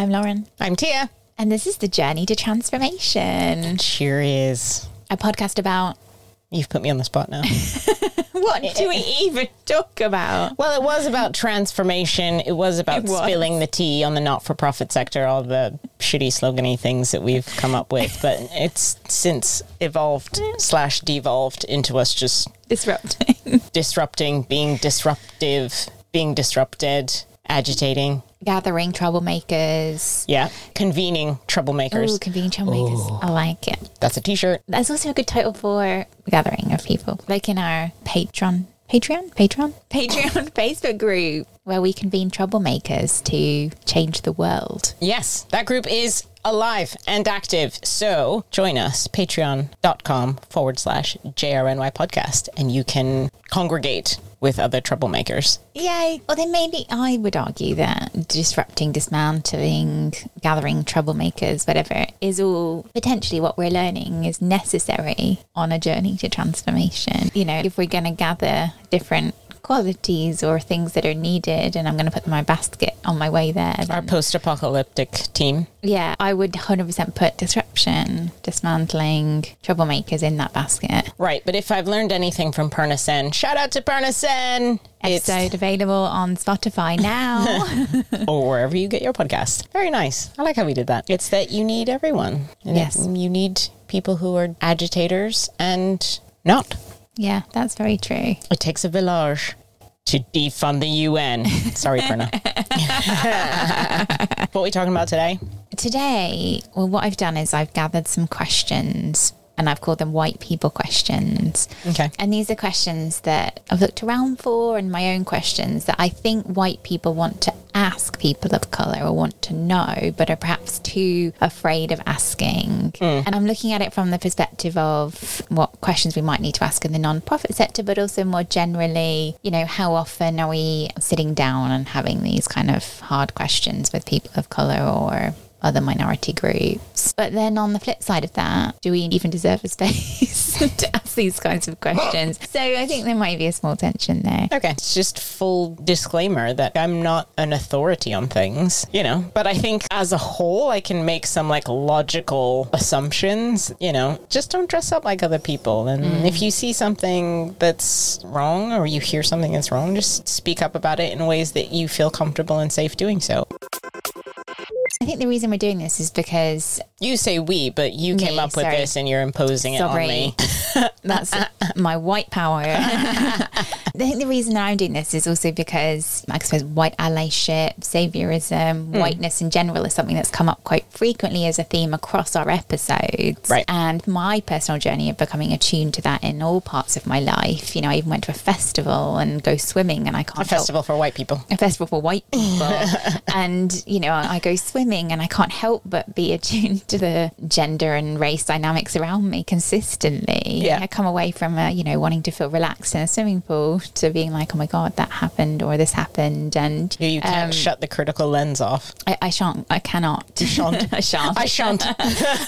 I'm Lauren, I'm Teia. and this is the Journey to Transformation, Sure is. a podcast about You've put me on the spot now. what do we even talk about? well, it was about transformation. It was about It was. spilling the tea on the not for profit sector, all the shitty slogany things that we've come up with. But it's since evolved slash devolved into us just Disrupting, disrupting, being disruptive, being disrupted, agitating. Gathering troublemakers. Yeah. Convening troublemakers. Oh, convening troublemakers. I like it. That's a t shirt. That's also a good title for gathering of people, like in our Patreon, Patreon, Patreon, Patreon Facebook group, where we convene troublemakers to change the world. Yes, that group is alive and active. So join us, patreon.com forward slash JRNY podcast, and you can congregate with other troublemakers. Yeah, Well, then maybe I would argue that disrupting, dismantling, gathering troublemakers, whatever, is all potentially what we're learning is necessary on a journey to transformation. You know, if we're going to gather different qualities or things that are needed and I'm going to put them in my basket on my way there. Our post apocalyptic team. yeah, I would 100% put disruption, dismantling, troublemakers in that basket. Right, but if I've learned anything from Purna Sen, shout out to Purna Sen! It's Episode available on Spotify now. or wherever you get your podcast. Very nice. I like how we did that. It's that you need everyone. And Yes. You need people who are agitators and not. yeah, that's very true. It takes a village to defund the UN. Sorry, Purna. what are we talking about today? Today, well, what I've done is I've gathered some questions and I've called them white people questions. Okay. And these are questions that I've looked around for and my own questions that I think white people want to ask people of colour or want to know, but are perhaps too afraid of asking. Hmm. And I'm looking at it from the perspective of what questions we might need to ask in the non-profit sector, but also more generally, you know, how often are we sitting down and having these kind of hard questions with people of colour or other minority groups. But then on the flip side of that, do we even deserve a space to ask these kinds of questions? So I think there might be a small tension there. Okay. It's just full disclaimer that I'm not an authority on things, you know, but I think as a whole, I can make some like logical assumptions, you know, just don't dress up like other people. And mm. if you see something that's wrong or you hear something that's wrong, just speak up about it in ways that you feel comfortable and safe doing so. I think the reason we're doing this is because You say we, but you came Me, up with sorry. this and you're imposing it on Sorry. me. that's my white power. I think the reason that I'm doing this is also because I suppose white allyship, saviorism, hmm. whiteness in general is something that's come up quite frequently as a theme across our episodes. Right. And my personal journey of becoming attuned to that in all parts of my life. You know, I even went to a festival and go swimming and I can't A help festival for white people. a festival for white people. and, you know, I go swimming and I can't help but be attuned to the gender and race dynamics around me consistently. Yeah. I come away from, uh, you know, wanting to feel relaxed in a swimming pool to being like, oh my God, that happened or this happened. And You can't um, shut the critical lens off. I, I shan't, I cannot. shan't. I shan't. I shan't.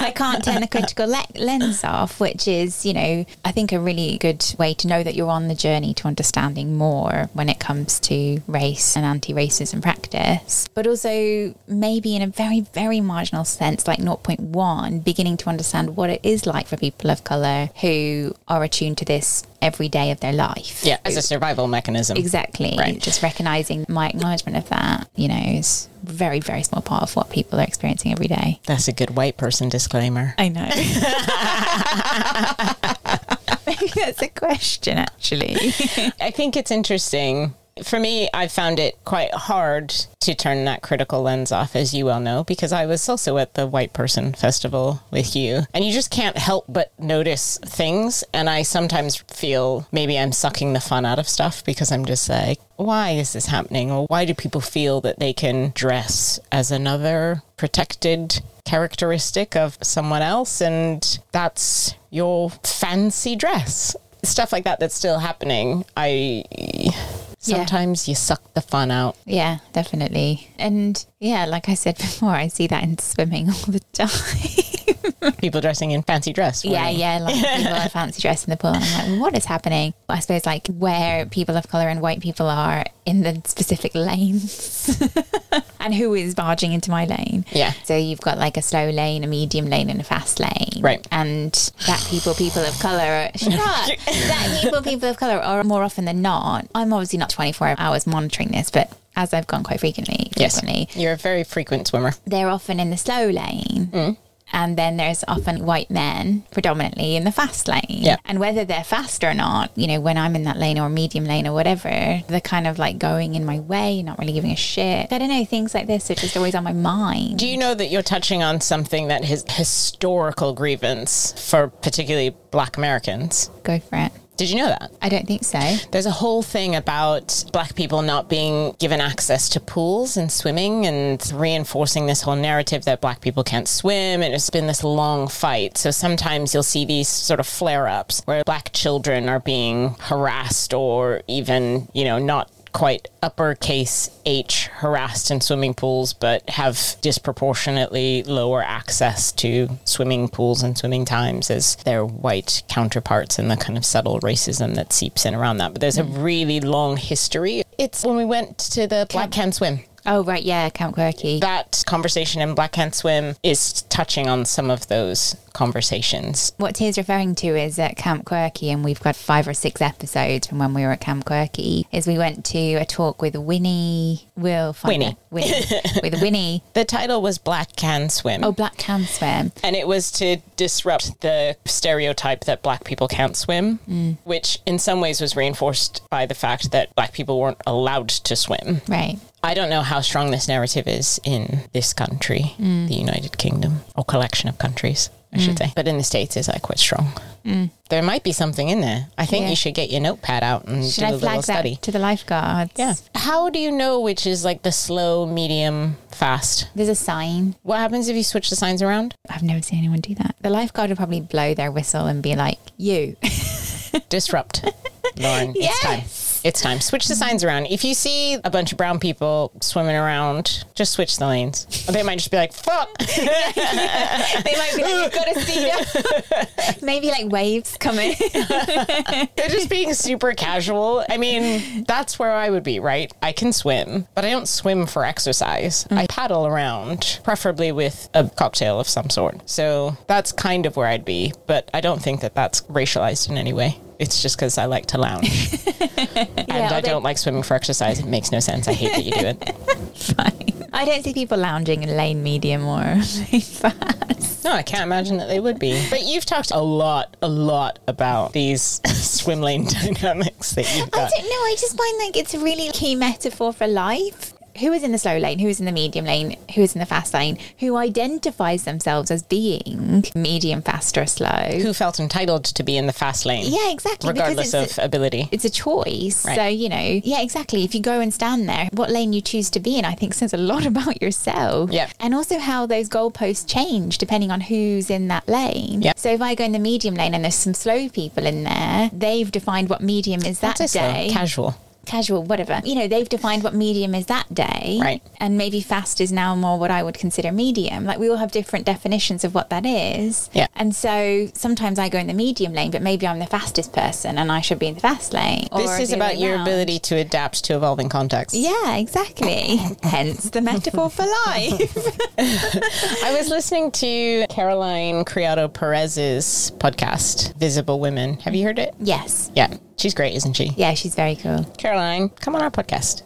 I can't turn the critical le- lens off, which is, you know, I think a really good way to know that you're on the journey to understanding more when it comes to race and anti racism practice. But also, maybe in a very, very marginal sense, like 0.1, beginning to understand what it is like for people of colour who are attuned to this every day of their life. Yeah, as a survival mechanism. Exactly. Right. Just recognizing my acknowledgement of that, you know, is very, very small part of what people are experiencing every day. That's a good white person disclaimer. I know. Maybe that's a question, actually. I think it's interesting. For me, I found it quite hard to turn that critical lens off, as you well know, because I was also at the White Person Festival with you. And you just can't help but notice things. And I sometimes feel maybe I'm sucking the fun out of stuff because I'm just like, why is this happening? Or why do people feel that they can dress as another protected characteristic of someone else? And that's your fancy dress. Stuff like that that's still happening. I sometimes you suck the fun out. Yeah, definitely. And Yeah, like I said before, I see that in swimming all the time. People dressing in fancy dress. yeah, wearing- yeah, like people are fancy dress in the pool. And I'm like, what is happening? I suppose like where people of colour and white people are in the specific lanes and who is barging into my lane. Yeah. So you've got like a slow lane, a medium lane, and a fast lane. Right. And that people, people of colour, shut that people, people of colour are more often than not. I'm obviously not 24 hours monitoring this, but as I've gone quite frequently, Yes. frequently, You're a very frequent swimmer. they're often in the slow lane. Mm. And then there's often white men predominantly in the fast lane. Yeah. And whether they're fast or not, you know, when I'm in that lane or medium lane or whatever, they're kind of like going in my way, not really giving a shit. I don't know, things like this are just always on my mind. Do you know that you're touching on something that that is historical grievance for particularly black Americans? Go for it. Did you know that? I don't think so. There's a whole thing about black people not being given access to pools and swimming and reinforcing this whole narrative that black people can't swim. And it's been this long fight. So sometimes you'll see these sort of flare ups where black children are being harassed or even, you know, not quite uppercase H harassed in swimming pools, but have disproportionately lower access to swimming pools and swimming times as their white counterparts and the kind of subtle racism that seeps in around that. But there's a mm. really long history. It's when we went to the Black Can Swim. Oh, right. Yeah. Camp Quirky. That conversation in Black Can Swim is touching on some of those conversations. What Teia's referring to is at Camp Quirky, and we've got five or six episodes from when we were at Camp Quirky. Is we went to a talk with Winnie. We'll find Winnie. Winnie with Winnie. The title was Black Can Swim. Oh, Black Can Swim. And it was to disrupt the stereotype that black people can't swim, mm. which in some ways was reinforced by the fact that black people weren't allowed to swim. Right. I don't know how strong this narrative is in this country, mm. the United Kingdom, or collection of countries, I should mm. say. But in the States, it's like quite strong. Mm. There might be something in there. I think Yeah. you should get your notepad out and Should do a I little flag that study. to the lifeguards? Yeah. How do you know which is like the slow, medium, fast? There's a sign. What happens if you switch the signs around? I've never seen anyone do that. The lifeguard would probably blow their whistle and be like, "You." Disrupt. Lauren, it's time. It's time. Switch the signs around. If you see a bunch of brown people swimming around, just switch the lanes. Or they might just be like, fuck. they might be like, "You've got to see up." Maybe like waves coming. They're just being super casual. I mean, that's where I would be, right? I can swim, but I don't swim for exercise. Mm. I paddle around, preferably with a cocktail of some sort. So that's kind of where I'd be, but I don't think that that's racialized in any way. It's just because I like to lounge. and I don't like swimming for exercise. It makes no sense. I hate that you do it. Fine. I don't see people lounging in lane medium or lane fast. No, I can't imagine that they would be. But you've talked a lot, a lot about these swim lane dynamics that you've I don't know. I just find like it's a really key metaphor for life. Who is in the slow lane? Who is in the medium lane? Who is in the fast lane? Who identifies themselves as being medium, fast, or slow? Who felt entitled to be in the fast lane? yeah, exactly. Regardless of ability. it's a choice. Right. So, you know, yeah, exactly. If you go and stand there, what lane you choose to be in, I think says a lot about yourself. Yeah. And also how those goalposts change depending on who's in that lane. Yeah. So if I go in the medium lane and there's some slow people in there, they've defined what medium is that That's so day. casual. Casual, whatever. You know, they've defined what medium is that day. Right. And maybe fast is now more what I would consider medium. Like we all have different definitions of what that is. Yeah. And so sometimes I go in the medium lane, but maybe I'm the fastest person and I should be in the fast lane. This is about your round. ability to adapt to evolving contexts. Yeah, exactly. Hence the metaphor for life. I was listening to Caroline Criado Perez's podcast, Visible Women. Have you heard it? yes. Yeah. She's great, isn't she? Yeah, she's very cool. Caroline, come on our podcast.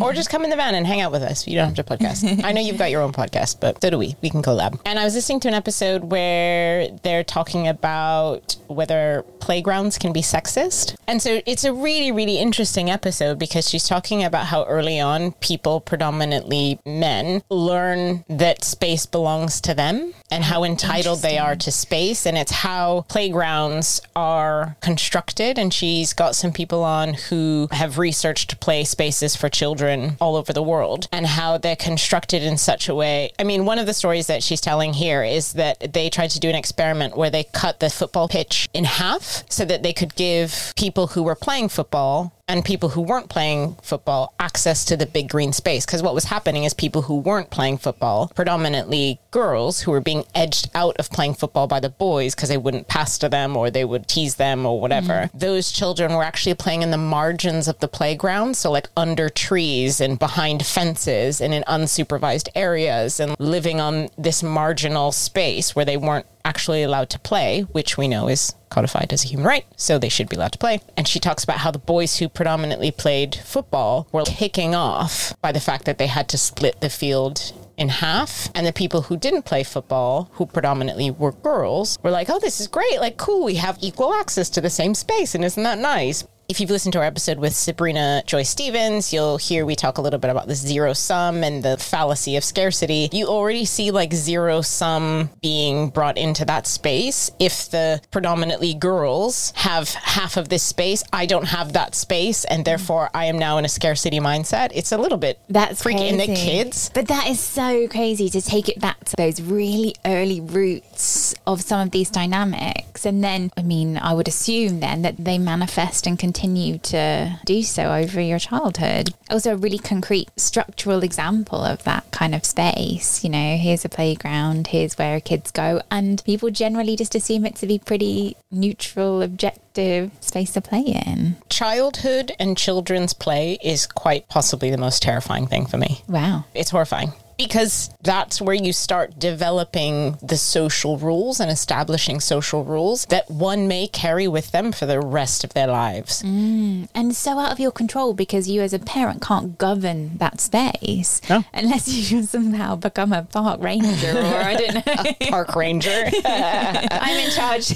or just come in the van and hang out with us. You don't have to podcast. I know you've got your own podcast, but so do we. We can collab. And I was listening to an episode where they're talking about whether playgrounds can be sexist. And so it's a really, really interesting episode because she's talking about how early on people, predominantly men, learn that space belongs to them and how entitled they are to space. And it's how playgrounds are constructed. And she's got some people on who have researched play spaces for children all over the world and how they're constructed in such a way. I mean, one of the stories that she's telling here is that they tried to do an experiment where they cut the football pitch in half so that they could give people who were playing football and people who weren't playing football access to the big green space. Because what was happening is people who weren't playing football, predominantly girls who were being edged out of playing football by the boys because they wouldn't pass to them or they would tease them or whatever. Mm-hmm. Those children were actually playing in the margins of the playground. So, like under trees and behind fences and in unsupervised areas and living on this marginal space where they weren't actually allowed to play, which we know is codified as a human right, so they should be allowed to play. And she talks about how the boys who predominantly played football were kicking off by the fact that they had to split the field in half. And the people who didn't play football, who predominantly were girls, were like, oh, this is great. Like, cool, we have equal access to the same space. And isn't that nice? If you've listened to our episode with Sabrina Joy Stevens, you'll hear we talk a little bit about the zero sum and the fallacy of scarcity. You already see like zero sum being brought into that space. If the predominantly girls have half of this space, I don't have that space, and therefore I am now in a scarcity mindset. It's a little bit That's freaky. And the kids, But that is so crazy to take it back to those really early roots of some of these dynamics. And then, I mean, I would assume then that they manifest and continue to do so over your childhood. Also, a really concrete structural example of that kind of space. You know, here's a playground, here's where kids go. And people generally just assume it to be pretty neutral, objective space to play in. childhood and children's play is quite possibly the most terrifying thing for me. Wow. It's horrifying because that's where you start developing the social rules and establishing social rules that one may carry with them for the rest of their lives. Mm. and so out of your control because you as a parent can't govern that space No. unless you somehow become a park ranger or I don't know. Park ranger. I'm in charge.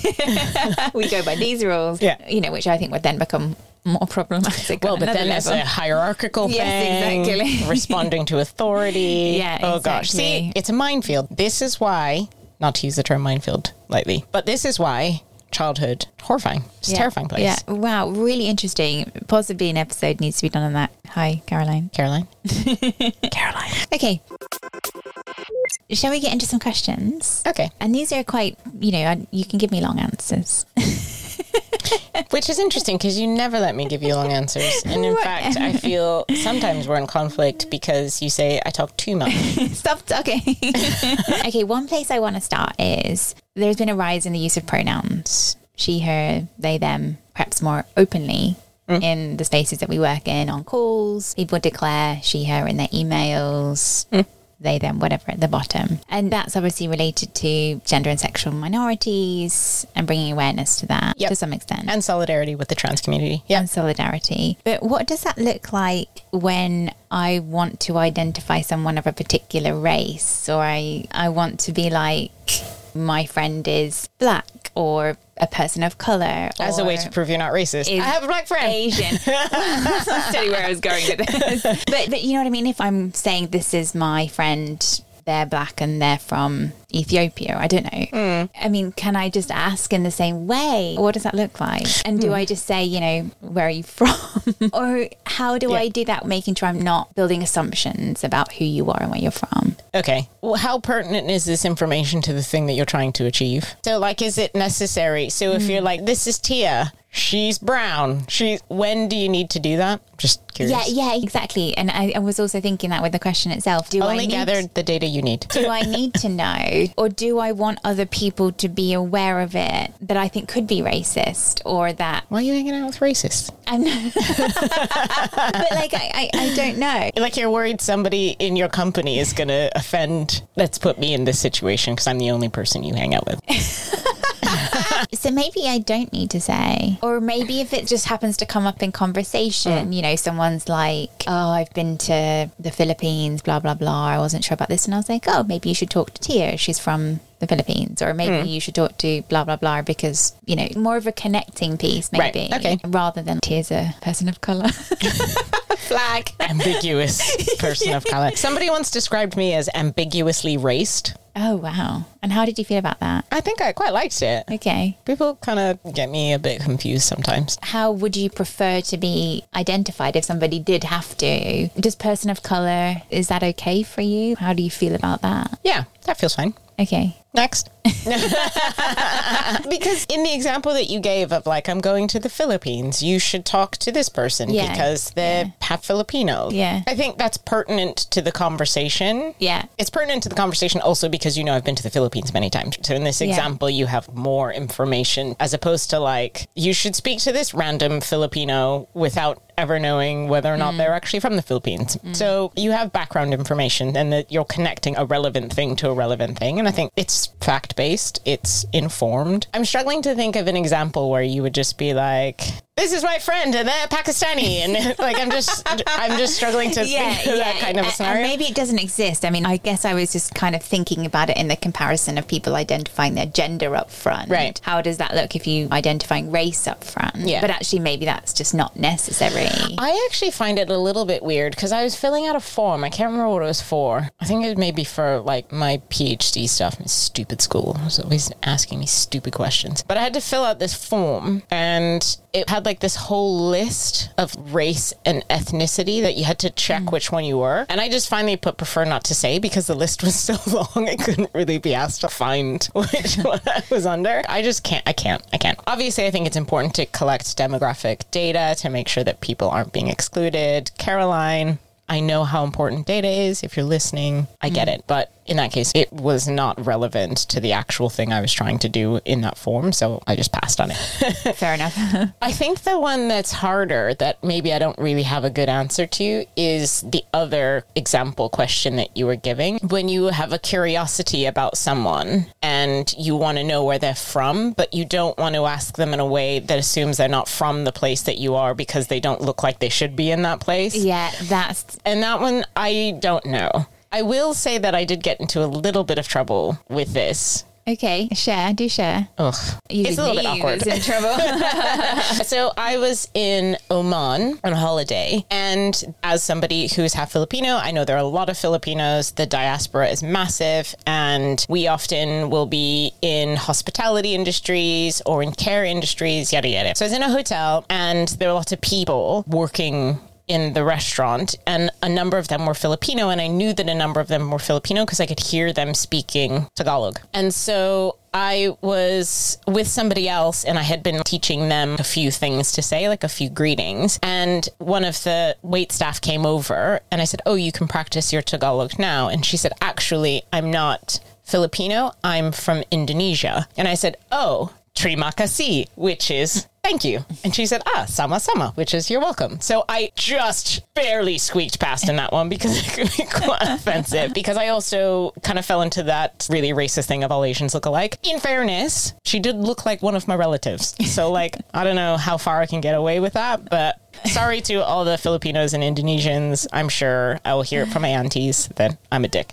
we go by these rules. Yeah. You know, which I think would then become more problematic. well, but then level. a hierarchical Yes, thing, exactly. responding to authority. Yeah, Oh gosh. See, it's a minefield. This is why, not to use the term minefield lightly, but this is why childhood horrifying. It's a Yeah. terrifying place. Yeah. Wow. Really interesting. Possibly an episode needs to be done on that. Hi, Caroline. Caroline. Caroline. Okay. Shall we get into some questions? Okay. And these are quite, you know, you can give me long answers. Which is interesting because you never let me give you long answers. And in fact, I feel sometimes we're in conflict because you say I talk too much. Stop talking. okay, one place I want to start is there's been a rise in the use of pronouns she, her, they, them, perhaps more openly mm. in the spaces that we work in on calls. People declare she, her in their emails. Mm. They, them, whatever at the bottom. And that's obviously related to gender and sexual minorities and bringing awareness to that Yep. to some extent and solidarity with the trans community. Yeah. and solidarity. But what does that look like when I want to identify someone of a particular race or I, I want to be like, my friend is black or a person of color? As a way to prove you're not racist. I have a black friend. Asian. That's not where I was going with this. But, but you know what I mean? If I'm saying this is my friend, they're black and they're from Ethiopia, I don't know. Hmm. I mean, can I just ask in the same way? What does that look like? And do I just say, you know, where are you from? or how do I do that, making sure I'm not building assumptions about who you are and where you're from? Okay. Well, how pertinent is this information to the thing that you're trying to achieve? So, like, is it necessary? So, if you're like, this is Teia, she's brown, she, when do you need to do that? Just curious. Yeah, yeah, exactly. And I, I was also thinking that with the question itself. Do I Only need gathered the data you need. do I need to know, or do I want other people to be aware of it that I think could be racist, or that Why are you hanging out with racists? I know, but like I, I, I don't know. Like you're worried somebody in your company is going to offend. Let's put me in this situation because I'm the only person you hang out with. So maybe I don't need to say, or maybe if it just happens to come up in conversation, mm. you know, someone's like, "Oh, I've been to the Philippines, blah blah blah." I wasn't sure about this, and I was like, "Oh, maybe you should talk to Teia. She's from." The Philippines, or maybe mm. you should talk to blah blah blah because you know more of a connecting piece, Right, maybe, okay. rather than Teia's a person of color. Flag. Ambiguous person of color. Somebody once described me as ambiguously raced. Oh wow! And how did you feel about that? I think I quite liked it. Okay. People kind of get me a bit confused sometimes. How would you prefer to be identified if somebody did have to? Just person of color, is that okay for you? How do you feel about that? Yeah, that feels fine. Okay. Next. because in the example that you gave of like, I'm going to the Philippines, you should talk to this person Yeah. because they're Yeah. half Filipino. Yeah. I think that's pertinent to the conversation. Yeah. It's pertinent to the conversation also because you know I've been to the Philippines many times. So in this Yeah. example, you have more information as opposed to like, you should speak to this random Filipino without ever knowing whether or not Mm. they're actually from the Philippines. So you have background information and that you're connecting a relevant thing to a relevant thing. And I think it's fact based, it's informed. I'm struggling to think of an example where you would just be like, this is my friend and they're Pakistani. And like, I'm just, I'm just struggling to think of that kind of a scenario. And maybe it doesn't exist. I mean, I guess I was just kind of thinking about it in the comparison of people identifying their gender up front. Right. How does that look if you identifying race up front? Yeah. But actually, maybe that's just not necessary. I actually find it a little bit weird because I was filling out a form. I can't remember what it was for. I think it was maybe for like my PhD stuff. My stupid school was always asking me stupid questions. But I had to fill out this form and it had like this whole list of race and ethnicity that you had to check mm. which one you were. And I just finally put prefer not to say because the list was so long I couldn't really be asked to find which one I was under. I just can't. I can't. I can't. Obviously, I think it's important to collect demographic data to make sure that people aren't being excluded. Caroline, I know how important data is. If you're listening, I get mm. it. But in that case, it was not relevant to the actual thing I was trying to do in that form. So I just passed on it. Fair enough. I think the one that's harder that maybe I don't really have a good answer to is the other example question that you were giving. When you have a curiosity about someone and you want to know where they're from, but you don't want to ask them in a way that assumes they're not from the place that you are because they don't look like they should be in that place. yeah, that's And that one, I don't know. I will say that I did get into a little bit of trouble with this. okay. Share, do share. Ugh. Using It's a little bit awkward. in trouble. So I was in Oman on a holiday, and as somebody who's half Filipino, I know there are a lot of Filipinos. The diaspora is massive, and we often will be in hospitality industries or in care industries, yada yada. So I was in a hotel, and there were lots of people working in the restaurant and a number of them were Filipino and I knew that a number of them were Filipino because I could hear them speaking Tagalog. And so I was with somebody else and I had been teaching them a few things to say, like a few greetings. And one of the wait staff came over and I said, Oh, you can practice your Tagalog now. And she said, Actually, I'm not Filipino, I'm from Indonesia. And I said, Oh, Terima kasih, which is thank you. And she said, ah, sama sama, which is you're welcome. So I just barely squeaked past in that one because it could be quite offensive. Because I also kind of fell into that really racist thing of all Asians look alike. In fairness, she did look like one of my relatives. So, like, I don't know how far I can get away with that, but sorry to all the Filipinos and Indonesians. I'm sure I will hear it from my aunties that I'm a dick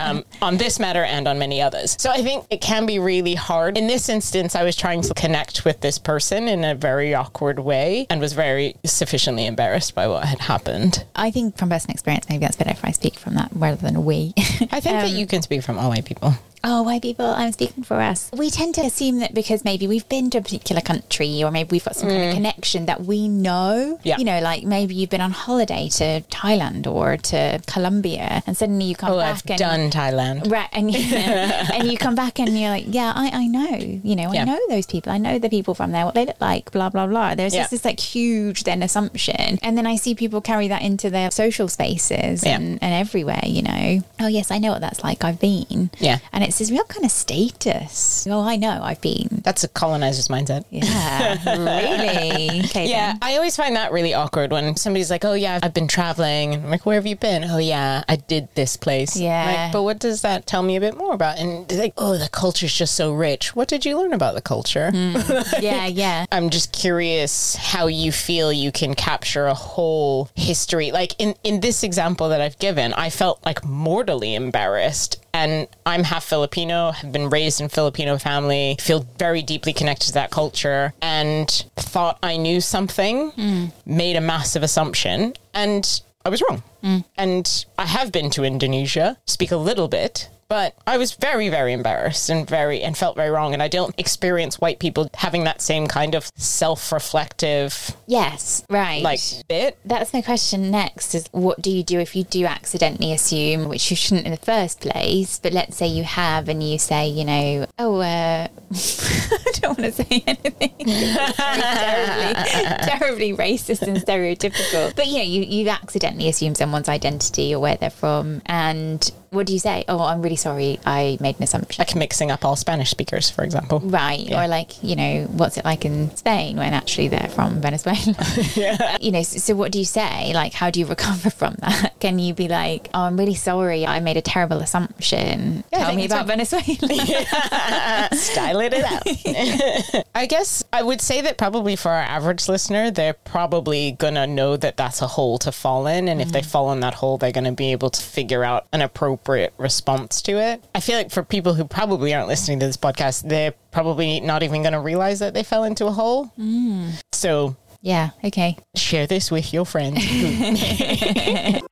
um, on this matter and on many others. So I think it can be really hard. In this instance, I was trying to connect with this person in a very awkward way and was very sufficiently embarrassed by what had happened. I think from personal experience, maybe that's better if I speak from that rather than we. I think that you can speak from all white people. Oh, white people, I'm speaking for us. We tend to assume that because maybe we've been to a particular country or maybe we've got some kind of connection that we know. Mm. Yeah. You know, like maybe you've been on holiday to Thailand or to Colombia and suddenly you come Oh, back I've and done Thailand. Right, and you, and you come back and you're like, yeah, I, I know, you know, Yeah. I know those people. I know the people from there, what they look like, blah blah blah. There's Yeah. just this like huge then assumption, and then I see people carry that into their social spaces Yeah. and, and everywhere. You know, oh yes, I know what that's like. I've been, Yeah. and it's this real kind of status. Oh, I know, I've been. That's a colonizer's mindset. Yeah, really. Okay, Yeah, then. I always find that really awkward when somebody's like, "Oh yeah, I've been traveling," and I'm like, "Where have you been?" "Oh yeah, I did this place." Yeah. like, but what does that tell me a bit more about? And they're like, "Oh, the culture's just so rich." What did you learn about the culture? Hmm. yeah, yeah. I'm just curious how you feel you can capture a whole history. Like in in this example that I've given, I felt like mortally embarrassed. And I'm half Filipino, have been raised in Filipino family, feel very deeply connected to that culture, and thought I knew something, mm. made a massive assumption, and I was wrong. Mm. And I have been to Indonesia, speak a little bit, But I was very, very embarrassed and very and felt very wrong. And I don't experience white people having that same kind of self-reflective Yes, right. like bit. That's my question next is what do you do if you do accidentally assume, which you shouldn't in the first place, but let's say you have and you say, you know, oh, uh, I don't want to say anything. Terribly, terribly racist and stereotypical. But, you know, you, you accidentally assume someone's identity or where they're from. And what do you say? Oh, I'm really sorry. I made an assumption. Like mixing up all Spanish speakers, for example. Right. Or like, you know, what's it like in Spain when actually they're from Venezuela? yeah. You know, so, so what do you say? Like, how do you recover from that? Can you be like, oh, I'm really sorry. I made a terrible assumption. Yeah, Tell me about Venezuela. Style it out. I guess I would say that probably for our average listener, they're probably going to know that that's a hole to fall in. And if they mm. fall in that hole, they're going to be able to figure out an appropriate response to it. I feel like for people who probably aren't listening to this podcast, they're probably not even going to realize that they fell into a hole. Mm. So yeah. Okay. share this with your friends.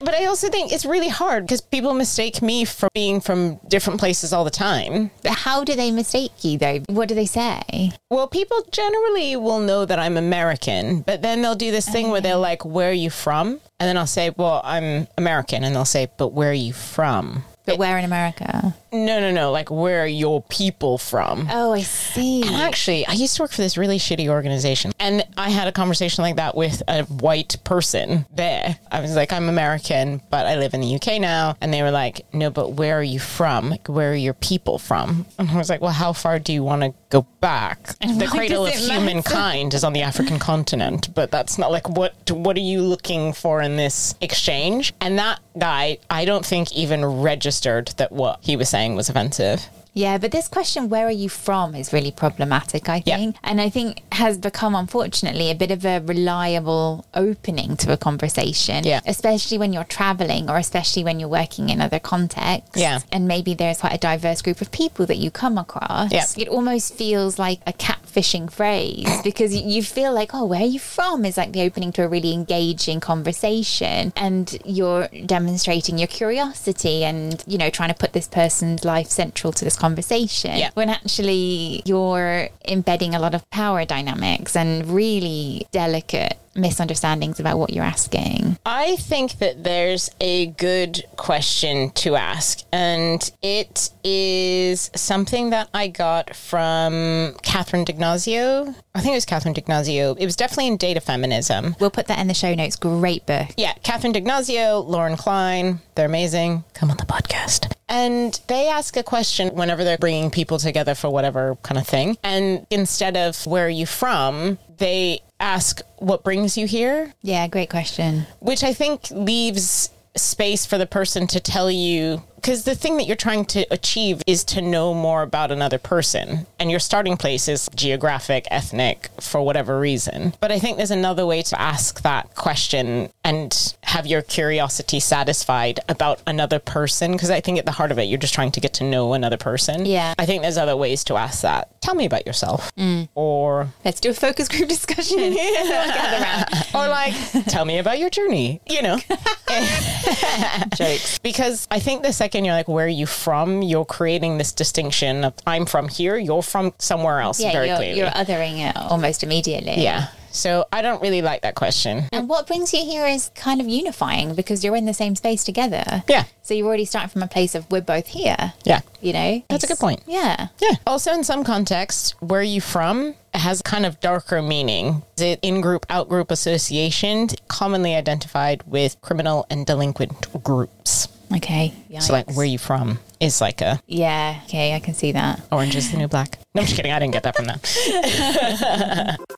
but I also think it's really hard because people mistake me for being from different places all the time. How do they mistake you though? What do they say? Well, people generally will know that I'm American, but then they'll do this thing where they're like, Where are you from? And then I'll say, Well, I'm American. And they'll say, But where are you from? But where in America? No, no, no. Like, where are your people from? Oh, I see. And actually, I used to work for this really shitty organization, and I had a conversation like that with a white person there. I was like, I'm American, but I live in the UK now. And they were like, No, but where are you from? Like, where are your people from? And I was like, Well, how far do you want to go back? the cradle of it humankind is on the African continent, but that's not like what what are you looking for in this exchange? And that guy, I don't think even registered that what he was saying was offensive. Yeah, but this question, where are you from, is really problematic, I Yeah. think. And I think has become, unfortunately, a bit of a reliable opening to a conversation. Yeah. Especially when you're traveling or especially when you're working in other contexts. Yeah. And maybe there's quite a diverse group of people that you come across. Yeah. It almost feels like a catfishing phrase because you- you feel like, oh, where are you from? is like the opening to a really engaging conversation. And you're demonstrating your curiosity and, you know, trying to put this person's life central to this conversation. Yeah. When actually you're embedding a lot of power dynamics and really delicate misunderstandings about what you're asking. I think that there's a good question to ask, and it is something that I got from Catherine D'Ignazio. I think it was Catherine D'Ignazio. It was definitely in Data Feminism. We'll put that in the show notes. Great book. Yeah, Catherine D'Ignazio, Lauren Klein, they're amazing. Come on the podcast. And they ask a question whenever they're bringing people together for whatever kind of thing. And instead of where are you from, they ask what brings you here Yeah, great question. which I think leaves space for the person to tell you because the thing that you're trying to achieve is to know more about another person and your starting place is geographic ethnic for whatever reason but i think there's another way to ask that question and have your curiosity satisfied about another person? Because i think at the heart of it you're just trying to get to know another person. Yeah. i think there's other ways to ask that. Tell me about yourself. Mm. Or Let's do a focus group discussion. Or like tell me about your journey you know? Jokes. Because i think the second you're like where are you from? You're creating this distinction of i'm from here you're from somewhere else Yeah, very you're, clearly. you're othering it almost immediately. yeah so i don't really like that question And what brings you here is kind of unifying because you're in the same space together. yeah So you're already starting from a place of we're both here. yeah You know, That's a good point. Yeah. yeah also in some contexts where are you from has kind of darker meaning Is it in-group out-group association commonly identified with criminal and delinquent groups Okay. so like where are you from is like a Yeah. Okay, I can see that. Orange is the new black. No, I'm just kidding. I didn't get that from them.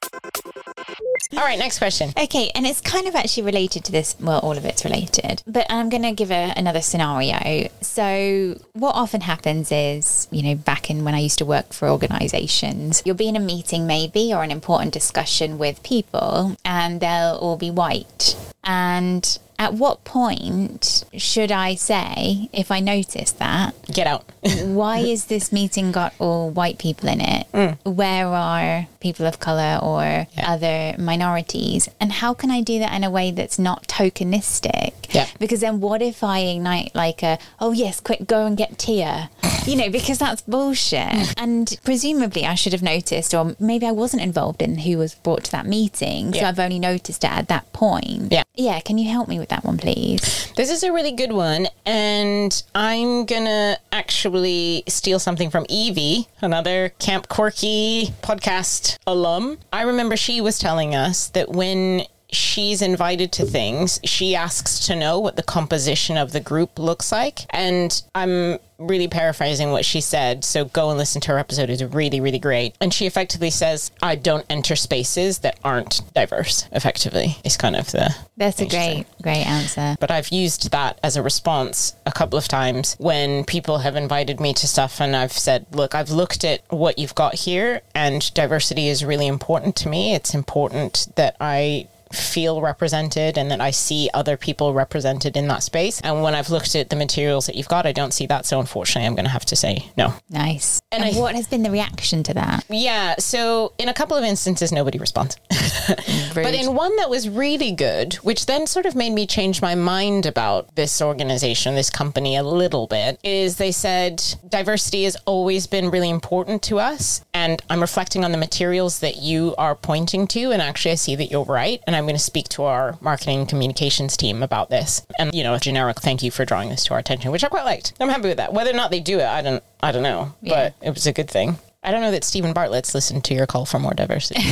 All right, next question. Okay, and it's kind of actually related to this. Well, all of it's related, but I'm going to give a, another scenario. So, what often happens is, you know, back in when I used to work for organizations, you'll be in a meeting maybe or an important discussion with people, and they'll all be white. And At what point should I say, if I notice that, Get out. why is this meeting got all white people in it? Mm. Where are people of color or other minorities? And how can I do that in a way that's not tokenistic? Yeah. Because then what if I ignite like a, oh yes, quick, go and get Teia? You know, because that's bullshit. and presumably I should have noticed, or maybe I wasn't involved in who was brought to that meeting. So I've only noticed it at that point. Yeah. Yeah. Can you help me with that one, please? This is a really good one, and I'm gonna actually steal something from Evie, another Camp Quirky podcast alum. I remember she was telling us that when she's invited to things, she asks to know what the composition of the group looks like. And I'm really paraphrasing what she said, so go and listen to her episode. It's really, really great. And she effectively says, I don't enter spaces that aren't diverse, effectively, is kind of the That's a thing she said. great, great answer. but I've used that as a response a couple of times when people have invited me to stuff and I've said, look, I've looked at what you've got here and diversity is really important to me. It's important that I feel represented and that I see other people represented in that space. And when I've looked at the materials that you've got, I don't see that. So unfortunately, I'm going to have to say no. Nice. And And, I- what has been the reaction to that? Yeah. So in a couple of instances, nobody responds. But in one that was really good, which then sort of made me change my mind about this organization, this company a little bit, is they said diversity has always been really important to us. And I'm reflecting on the materials that you are pointing to. And actually, I see that you're right. And I'm going to speak to our marketing communications team about this. And, you know, a generic thank you for drawing this to our attention, which I quite liked. I'm happy with that. Whether or not they do it, I don't, I don't know. Yeah. But it was a good thing. I don't know that Steven Bartlett's listened to your call for more diversity.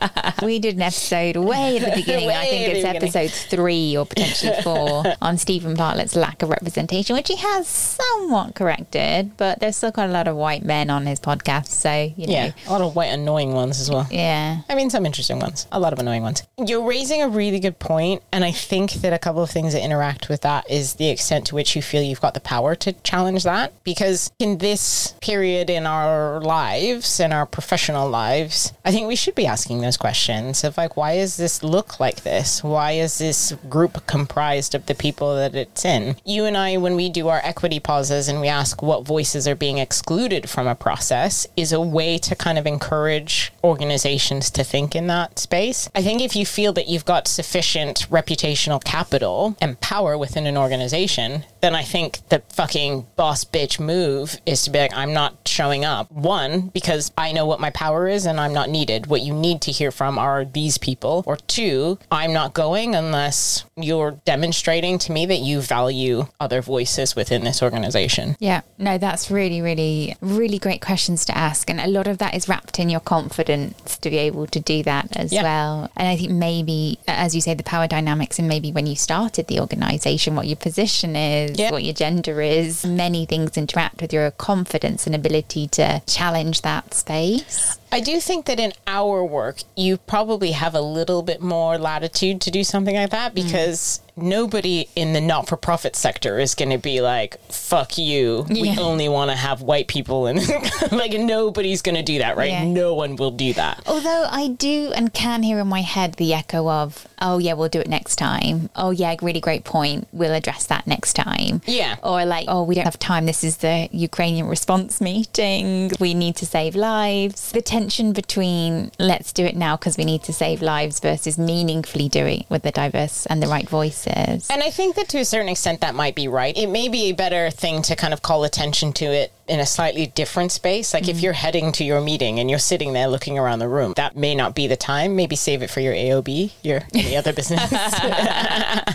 we did an episode way at the beginning. I think it's episode three or potentially four on Steven Bartlett's lack of representation, which he has somewhat corrected, but there's still quite a lot of white men on his podcast. So, you know, Yeah, a lot of white annoying ones as well. yeah. I mean, some interesting ones, a lot of annoying ones. You're raising a really good point, and I think that a couple of things that interact with that is the extent to which you feel you've got the power to challenge that. Because in this period in our lives, and our professional lives, I think we should be asking those questions of like, why does this look like this? Why is this group comprised of the people that it's in? You and I, when we do our equity pauses and we ask what voices are being excluded from a process, is a way to kind of encourage organizations to think in that space. I think if you feel that you've got sufficient reputational capital and power within an organization, then I think the fucking boss bitch move is to be like, I'm not showing up. One, because I know what my power is and I'm not needed. What you need to hear from are these people. Or two, I'm not going unless you're demonstrating to me that you value other voices within this organization. Yeah, no, that's really, really, really great questions to ask. And a lot of that is wrapped in your confidence to be able to do that as Yeah. well. And I think maybe, as you say, the power dynamics, and maybe when you started the organization, what your position is, Yeah. what your gender is, many things interact with your confidence and ability to challenge that space. I do think that in our work, you probably have a little bit more latitude to do something like that mm. because nobody in the not for profit sector is going to be like, fuck you. We only want to have white people. And like, nobody's going to do that, right? Yeah. No one will do that. Although I do and can hear in my head the echo of, oh, yeah, we'll do it next time. Oh, yeah, really great point. We'll address that next time. Yeah. Or like, oh, we don't have time. This is the Ukrainian response meeting. We need to save lives. The tension between let's do it now because we need to save lives versus meaningfully doing it with the diverse and the right voices. And I think that to a certain extent that might be right. It may be a better thing to kind of call attention to it in a slightly different space. Like if mm. you're heading to your meeting and you're sitting there looking around the room, that may not be the time. Maybe save it for your AOB, your any other business.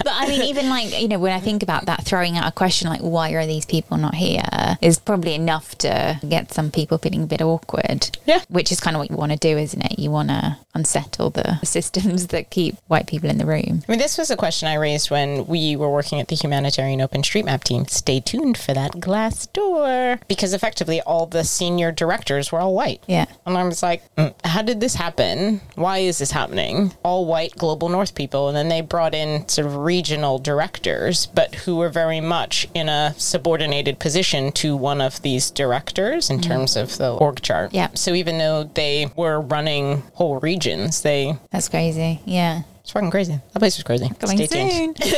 But I mean, even like, you know, when I think about that, throwing out a question like, why are these people not here is probably enough to get some people feeling a bit awkward. Yeah. Which is kind of what you want to do, isn't it? You want to unsettle the systems that keep white people in the room. I mean, this was a question I raised when we were working at the Humanitarian OpenStreetMap team. Stay tuned for that Glassdoor. Because effectively, all the senior directors were all white. Yeah. And I was like, "Mm, how did this happen? Why is this happening? All white global north people. And then they brought in sort of regional directors, but who were very much in a subordinated position to one of these directors in terms of the org chart. Yeah. So even though they were running whole regions, they That's crazy. Yeah. It's fucking crazy. That place was crazy. Coming Stay tuned. soon.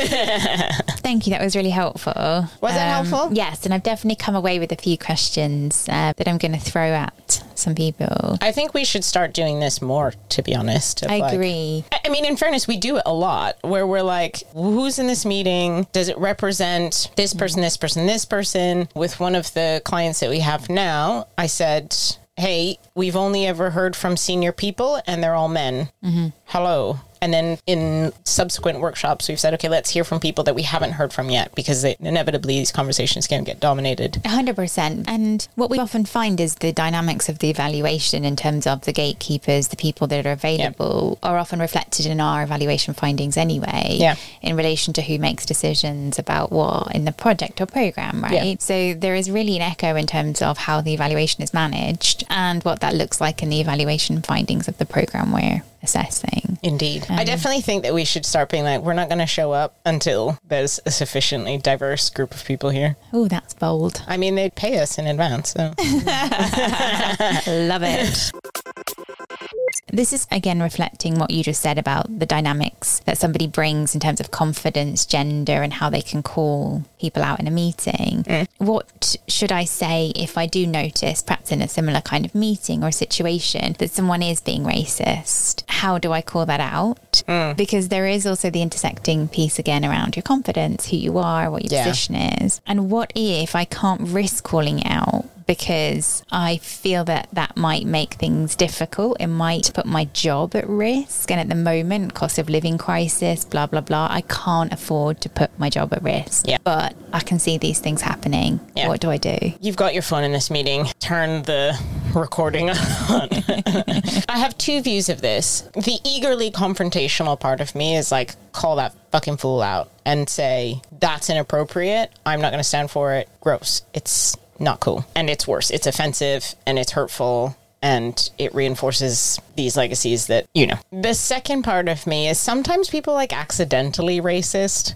Thank you. That was really helpful. Um, Was it helpful? Yes, and I've definitely come away with a few questions uh, that I'm going to throw at some people. I think we should start doing this more, to be honest. of I like- agree. I I mean, in fairness, we do it a lot where we're like, who's in this meeting? Does it represent this person, this person, this person? With one of the clients that we have now, I said, hey, we've only ever heard from senior people and they're all men. Hello. And then in subsequent workshops, we've said, okay, let's hear from people that we haven't heard from yet because they, inevitably these conversations can get dominated. 100%. And what we often find is the dynamics of the evaluation in terms of the gatekeepers, the people that are available, are often reflected in our evaluation findings anyway, Yeah. in relation to who makes decisions about what in the project or program, right? Yeah. So there is really an echo in terms of how the evaluation is managed and what that looks like in the evaluation findings of the program we're Indeed. I um, definitely think that we should start being like, we're not going to show up until there's a sufficiently diverse group of people here. Oh, that's bold. I mean, they'd pay us in advance. So. Love it. This is again reflecting what you just said about the dynamics that somebody brings in terms of confidence, gender, and how they can call people out in a meeting. What should I say if I do notice, perhaps in a similar kind of meeting or situation, that someone is being racist? How do I call that out? Mm. Because there is also the intersecting piece again around your confidence, who you are, what your Yeah. position is. And what if I can't risk calling it out because I feel that that might make things difficult. It might put my job at risk. And at the moment, cost of living crisis, blah, blah, blah, I can't afford to put my job at risk. Yeah. But I can see these things happening. Yeah. What do I do? You've got your phone in this meeting. Turn the recording on. I have two views of this. The eagerly confrontational part of me is like, call that fucking fool out and say, that's inappropriate. I'm not going to stand for it. Gross. It's not cool. And it's worse. It's offensive and it's hurtful. And it reinforces these legacies that, you know. The second part of me is sometimes people like accidentally racist,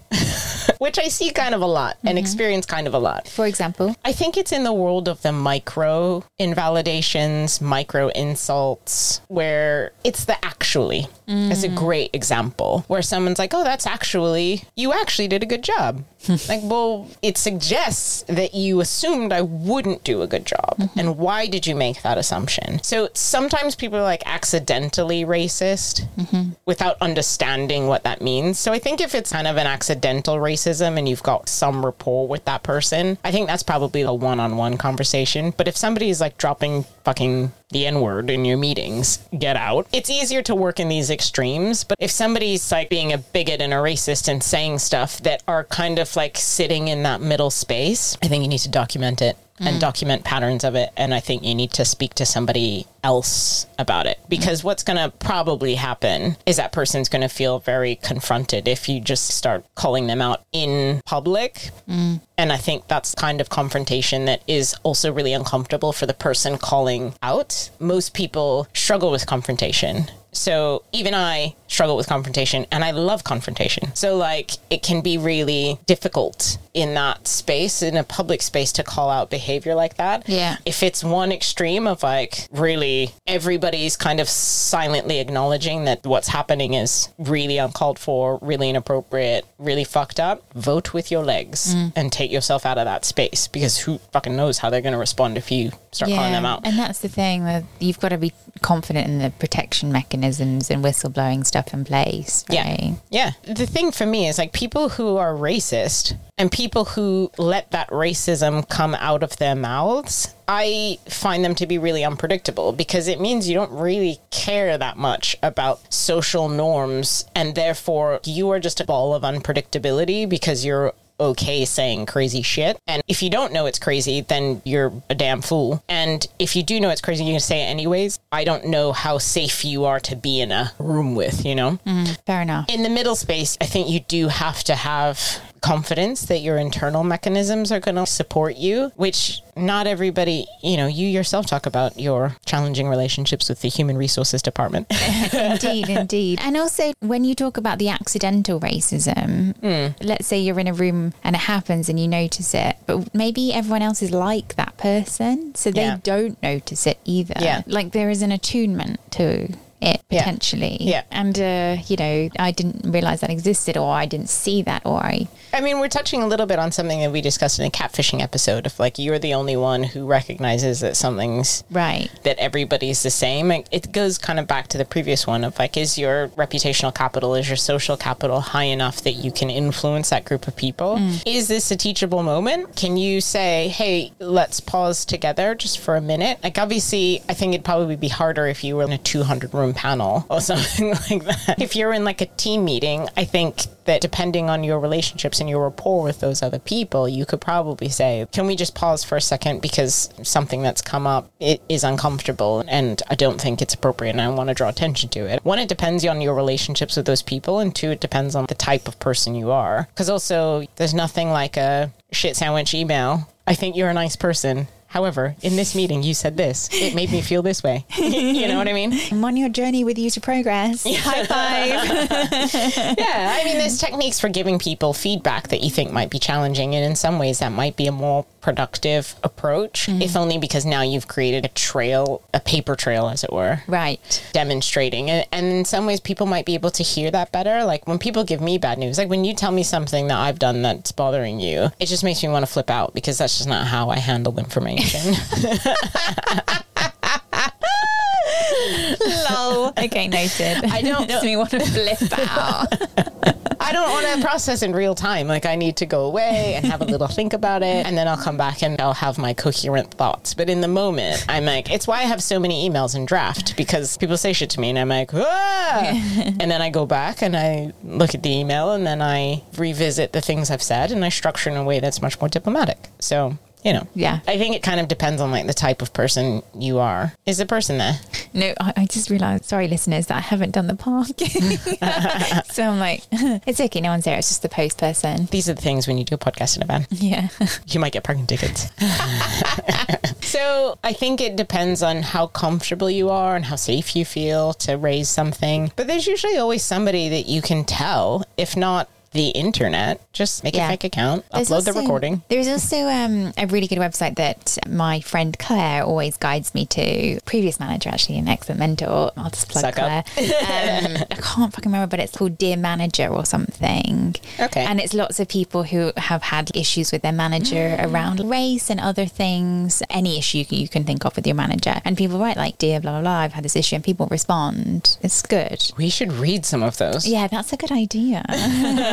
which I see kind of a lot and mm-hmm. experience kind of a lot. For example, I think it's in the world of the micro invalidations, micro insults, where it's the actually. It's a mm. great example where someone's like, oh, that's actually, you actually did a good job. like, well, it suggests that you assumed I wouldn't do a good job. Mm-hmm. And why did you make that assumption? So sometimes people are like accidentally racist mm-hmm. without understanding what that means. So I think if it's kind of an accidental racism and you've got some rapport with that person, I think that's probably a one on one conversation. But if somebody is like dropping fucking the N word in your meetings, get out. It's easier to work in these extremes. But if somebody's like being a bigot and a racist and saying stuff that are kind of like sitting in that middle space, I think you need to document it and mm. document patterns of it. And I think you need to speak to somebody else about it because mm. what's going to probably happen is that person's going to feel very confronted if you just start calling them out in public. Mm. And I think that's kind of confrontation that is also really uncomfortable for the person calling out. Most people struggle with confrontation. So even I struggle with confrontation and I love confrontation. So like it can be really difficult in that space, in a public space to call out behavior like that. Yeah. If it's one extreme of like really everybody's kind of silently acknowledging that what's happening is really uncalled for, really inappropriate, really fucked up, vote with your legs mm. and take yourself out of that space because who fucking knows how they're going to respond if you start calling them out. And that's the thing that you've got to be confident in the protection mechanisms and whistleblowing stuff in place. Yeah. Yeah. The thing for me is like people who are racist and people who let that racism come out of their mouths, I find them to be really unpredictable because it means you don't really care that much about social norms and therefore you are just a ball of unpredictability because you're okay saying crazy shit. And if you don't know it's crazy, then you're a damn fool. And if you do know it's crazy, you can say it anyways. I don't know how safe you are to be in a room with, you know? Mm-hmm. Fair enough. in the middle space, I think you do have to have confidence that your internal mechanisms are going to support you, which not everybody, you know, you yourself talk about your challenging relationships with the human resources department. indeed, indeed. And also, when you talk about the accidental racism, Hmm. let's say you're in a room and it happens and you notice it, but maybe everyone else is like that person, so they Yeah. don't notice it either. Yeah. Like there is an attunement to it Yeah. potentially. Yeah. And, uh, you know, I didn't realize that existed or I didn't see that or I. I mean, we're touching a little bit on something that we discussed in a catfishing episode of like you're the only one who recognizes that something's Right. that everybody's the same. It- goes kind of back to the previous one of like, is your reputational capital, is your social capital high enough that you can influence that group of people? Mm. Is this a teachable moment? Can you say, hey, let's pause together just for a minute? Like, obviously, I think it'd probably be harder if you were in a 200 room panel or something like that. If you're in like a team meeting, I think that depending on your relationships and your rapport with those other people, you could probably say, can we just pause for a second because something that's come up it is uncomfortable and I don't think it's appropriate and I want to draw attention to it. One, it depends on your relationships with those people, and two, it depends on the type of person you are. Because also, there's nothing like a shit sandwich email. I think you're a nice person. However, in this meeting, you said this. It made me feel this way. you know what I mean? I'm on your journey with you to progress. High five. yeah, I mean, there's techniques for giving people feedback that you think might be challenging, and in some ways, that might be a more productive approach, mm-hmm. if only because now you've created a trail, a paper trail, as it were. right. Demonstrating and, and in some ways, people might be able to hear that better. Like when people give me bad news, like when you tell me something that I've done that's bothering you, it just makes me want to flip out because that's just not how I handle information. Lol. Okay, noted. I don't me want to flip out. I don't want to process in real time. Like I need to go away and have a little think about it, and then I'll come back and I'll have my coherent thoughts. But in the moment, I'm like, it's why I have so many emails in draft because people say shit to me, and I'm like, ah! and then I go back and I look at the email, and then I revisit the things I've said, and I structure in a way that's much more diplomatic. So. You know, Yeah. I think it kind of depends on like the type of person you are. Is the person there? No, I, I just realised, sorry, listeners, that I haven't done the parking. so I'm like, it's okay, no one's there. It's just the post person. These are the things when you do a podcast in a van. Yeah. you might get parking tickets. so I think it depends on how comfortable you are and how safe you feel to raise something. But there's usually always somebody that you can tell, if not the internet, just make Yeah. a fake account, There's upload the recording. There's also um, a really good website that my friend Claire always guides me to. Previous manager, actually, an excellent mentor. I'll just plug Suck Claire. um, I can't fucking remember, but it's called Dear Manager or something. Okay. And it's lots of people who have had issues with their manager around race and other things. Any issue you can think of with your manager, and people write like, "Dear blah blah blah, I've had this issue," and people respond. It's good. We should read some of those. Yeah, that's a good idea.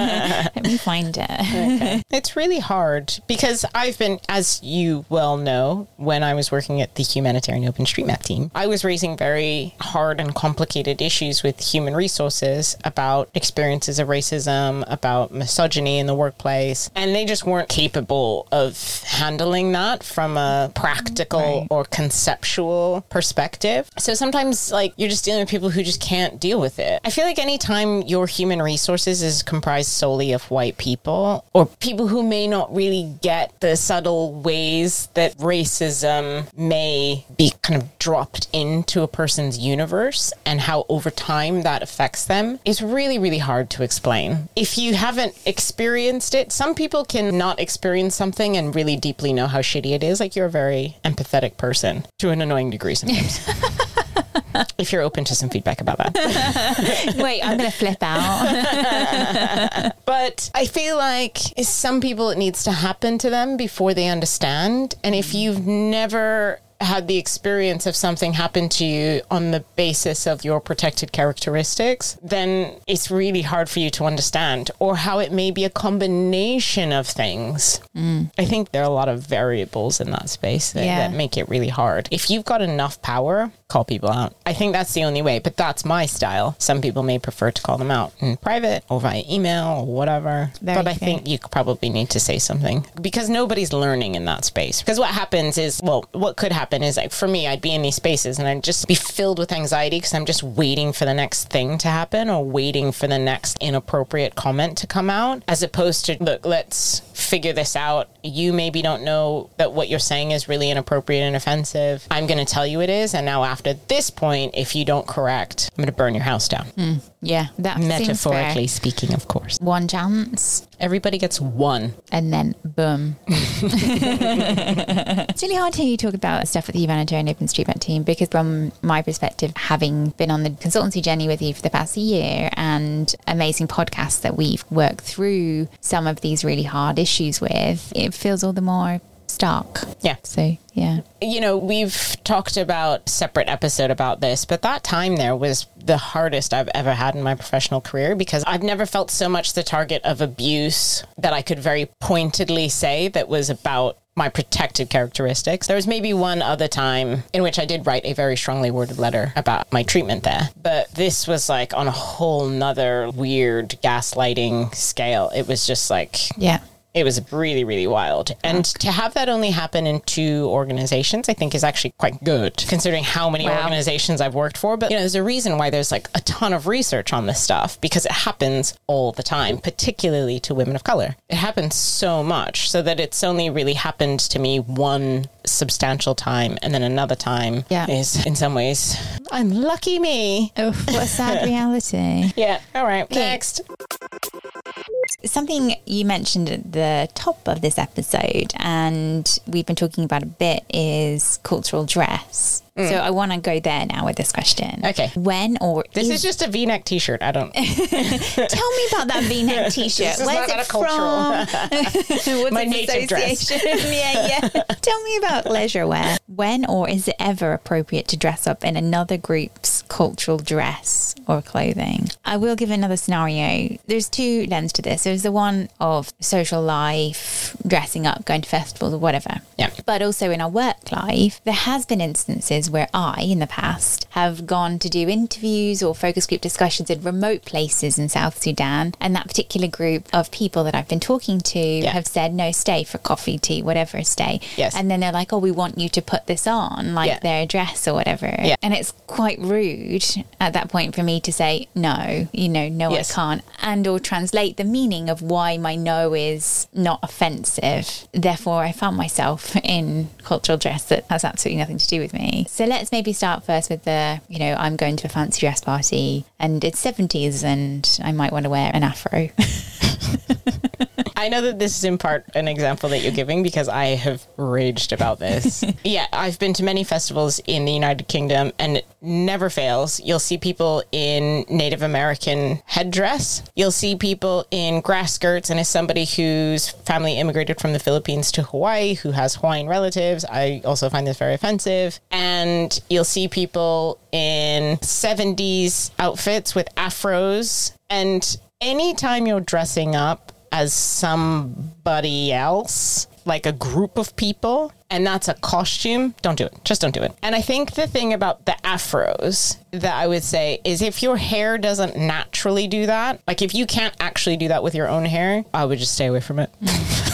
Let me find it. It's really hard because I've been, as you well know, when I was working at the Humanitarian OpenStreetMap team, I was raising very hard and complicated issues with human resources about experiences of racism, about misogyny in the workplace, and they just weren't capable of handling that from a practical Right. or conceptual perspective. So sometimes, like, you're just dealing with people who just can't deal with it. I feel like anytime your human resources is comprised solely of white people or people who may not really get the subtle ways that racism may be kind of dropped into a person's universe and how over time that affects them is really, really hard to explain. If you haven't experienced it, some people can not experience something and really deeply know how shitty it is. Like you're a very empathetic person to an annoying degree sometimes. if you're open to some feedback about that. Wait, I'm going to flip out. But I feel like some people it needs to happen to them before they understand. And if you've never had the experience of something happen to you on the basis of your protected characteristics, then it's really hard for you to understand, or how it may be a combination of things. Mm. I think there are a lot of variables in that space that, Yeah. that make it really hard. If you've got enough power, call people out. I think that's the only way, but that's my style. Some people may prefer to call them out in private or via email or whatever. Very but I think you probably need to say something because nobody's learning in that space. Because what happens is, well, what could happen is like for me, I'd be in these spaces and I'd just be filled with anxiety because I'm just waiting for the next thing to happen or waiting for the next inappropriate comment to come out, as opposed to, look, let's figure this out. You maybe don't know that what you're saying is really inappropriate and offensive. I'm going to tell you it is. And now after this point, if you don't correct, I'm going to burn your house down. Hmm. Yeah, that. Metaphorically speaking, of course. One chance, Everybody gets one. and then boom. it's really hard to hear you talk about stuff with the humanitarian OpenStreetMap team because from my perspective, having been on the consultancy journey with you for the past year and amazing podcasts that we've worked through some of these really hard issues with, it feels all the more stark. Yeah. So yeah. you know, we've talked about separate episode about this, but that time there was the hardest I've ever had in my professional career because I've never felt so much the target of abuse that I could very pointedly say that was about my protected characteristics. There was maybe one other time in which I did write a very strongly worded letter about my treatment there, but this was like on a whole nother weird gaslighting scale. It was just like Yeah. It was really, really wild. And to have that only happen in two organizations, I think is actually quite good, considering how many Wow. organizations I've worked for. But you know, there's a reason why there's like a ton of research on this stuff because it happens all the time, particularly to women of color. It happens so much so that it's only really happened to me one substantial time and then another time Yeah. is in some ways unlucky me. Oh, what a sad reality. Yeah. All right. Next. Something you mentioned at the top of this episode, and we've been talking about a bit, is cultural dress. So I want to go there now with this question. Mm. Okay. When or This is just a V-neck T-shirt. I don't. tell me about that V-neck T-shirt. Is Where's it from? What's My native dress. yeah, yeah. tell me about leisure wear. When or is it ever appropriate to dress up in another group's cultural dress or clothing? I will give another scenario. There's two lens to this. There's the one of social life, dressing up, going to festivals or whatever. Yeah. But also in our work life, there has been instances where I, in the past, have gone to do interviews or focus group discussions in remote places in South Sudan, and that particular group of people that I've been talking to have said, "No, stay for coffee, tea, whatever, stay." Yes. And then they're like, "Oh, we want you to put this on, like Yeah. their dress or whatever." Yeah. And it's quite rude at that point for me to say, "No, you know, no, Yes. I can't," and or translate the meaning of why my no is not offensive. Therefore, I found myself in cultural dress that has absolutely nothing to do with me. So let's maybe start first with the, you know, I'm going to a fancy dress party and it's 70s and I might want to wear an afro. I know that this is in part an example that you're giving because I have raged about this. yeah, I've been to many festivals in the United Kingdom and it never fails. You'll see people in Native American headdress. You'll see people in grass skirts. And as somebody whose family immigrated from the Philippines to Hawaii, who has Hawaiian relatives, I also find this very offensive. And you'll see people in 70s outfits with afros. And anytime you're dressing up, as somebody else, like a group of people, and that's a costume, don't do it. Just don't do it. And I think the thing about the afros that I would say is if your hair doesn't naturally do that, like if you can't actually do that with your own hair, I would just stay away from it.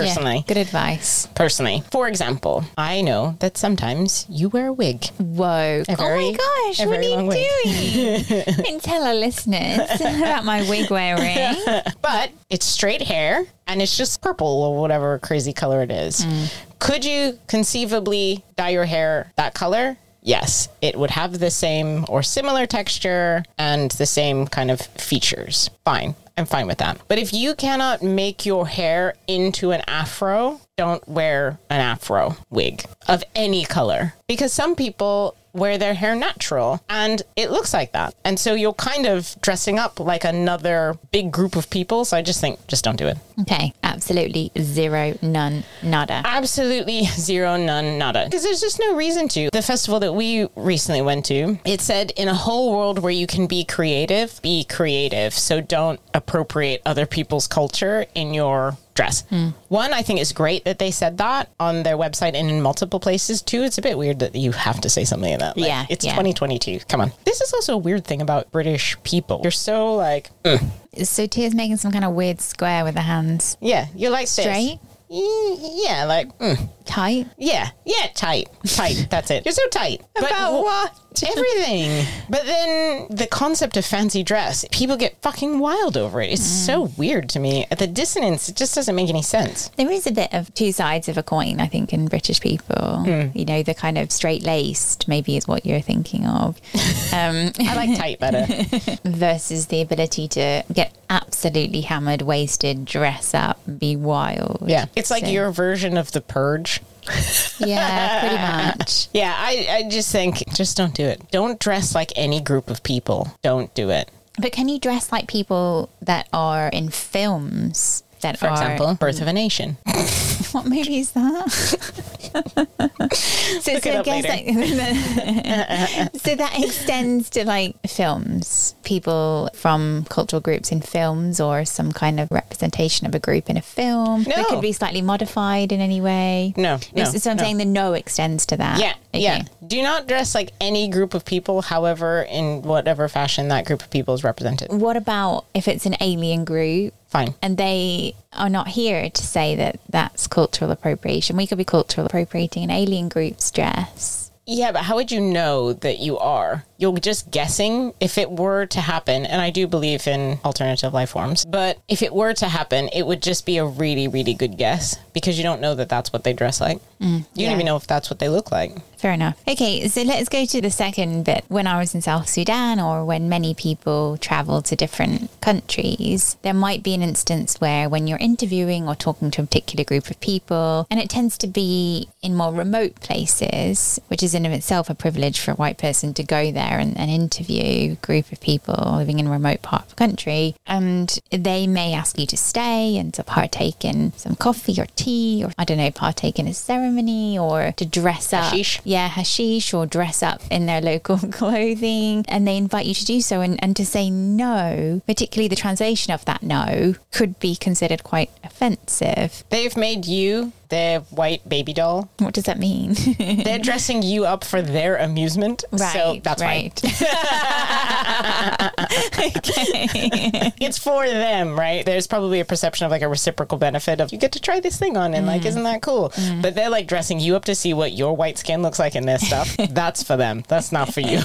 Personally. Yeah, good advice. Personally. For example, I know that sometimes you wear a wig. Whoa. oh very- my gosh, what are you wig. doing? Didn't tell our listeners about my wig wearing. but it's straight hair and it's just purple or whatever crazy color it is. Mm. Could you conceivably dye your hair that color? Yes, it would have the same or similar texture and the same kind of features. Fine. I'm fine with that. But if you cannot make your hair into an afro, don't wear an afro wig of any color because some people wear their hair natural and it looks like that. And so you're kind of dressing up like another big group of people. So I just think, just don't do it. Okay, absolutely zero, none, nada. Absolutely zero, none, nada. Because there's just no reason to. The festival that we recently went to, it said in a whole world where you can be creative, be creative. So don't appropriate other people's culture in your dress. One, I think it's great that they said that on their website and in multiple places. Two, it's a bit weird that you have to say something like that. Like, Yeah, It's yeah. 2022. Come on. This is also a weird thing about British people. You're so like, mm. So Teia's making some kind of weird square with the hands. yeah, you're like. Straight? Y- Yeah, like, mm. Tight? Yeah, yeah, tight, tight. That's it. You're so tight. But About w- everything. But then the concept of fancy dress, people get fucking wild over it. It's so weird to me. The dissonance, it just doesn't make any sense. There is a bit of two sides of a coin, I think, in British people. You know, the kind of straight laced, maybe is what you're thinking of, um, I like tight better. versus the ability to get absolutely hammered, wasted, dress up, be wild. Yeah. It's like So- your version of the purge. Yeah, pretty much. Yeah, I, I just think just don't do it. Don't dress like any group of people. Don't do it. But can you dress like people that are in films? That For are, example, Birth of a Nation. what movie is that? so, so it I guess like, so that extends to like films, people from cultural groups in films, or some kind of representation of a group in a film that No. could be slightly modified in any way. No, no, so, so I'm no. saying the no extends to that. Yeah, Okay. yeah. Do not dress like any group of people, however, in whatever fashion that group of people is represented. What about if it's an alien group Fine. and they are not here to say that that's cultural appropriation. We could be cultural appropriating an alien group's dress. Yeah, but how would you know that you are? You're just guessing if it were to happen, and I do believe in alternative life forms, but if it were to happen, it would just be a really, really good guess because you don't know that that's what they dress like. Mm, you yeah. don't even know if that's what they look like. Fair enough. Okay, so let's go to the second bit. When I was in South Sudan, or when many people travel to different countries, there might be an instance where when you're interviewing or talking to a particular group of people, and it tends to be in more remote places, which is in of itself a privilege for a white person to go there and, and interview a group of people living in a remote part of the country, and they may ask you to stay and to partake in some coffee or tea, or I don't know, partake in a ceremony or to dress up Hashish. yeah, hashish or dress up in their local clothing. And they invite you to do so. And, and to say no, particularly the translation of that no, could be considered quite offensive. They've made you their white baby doll. What does that mean? They're dressing you up for their amusement. right. so that's right. okay. It's for them, right? There's probably a perception of like a reciprocal benefit of you get to try this thing on and like, mm. isn't that cool? Mm. But they're like dressing you up to see what your white skin looks like in this stuff. that's for them. That's not for you.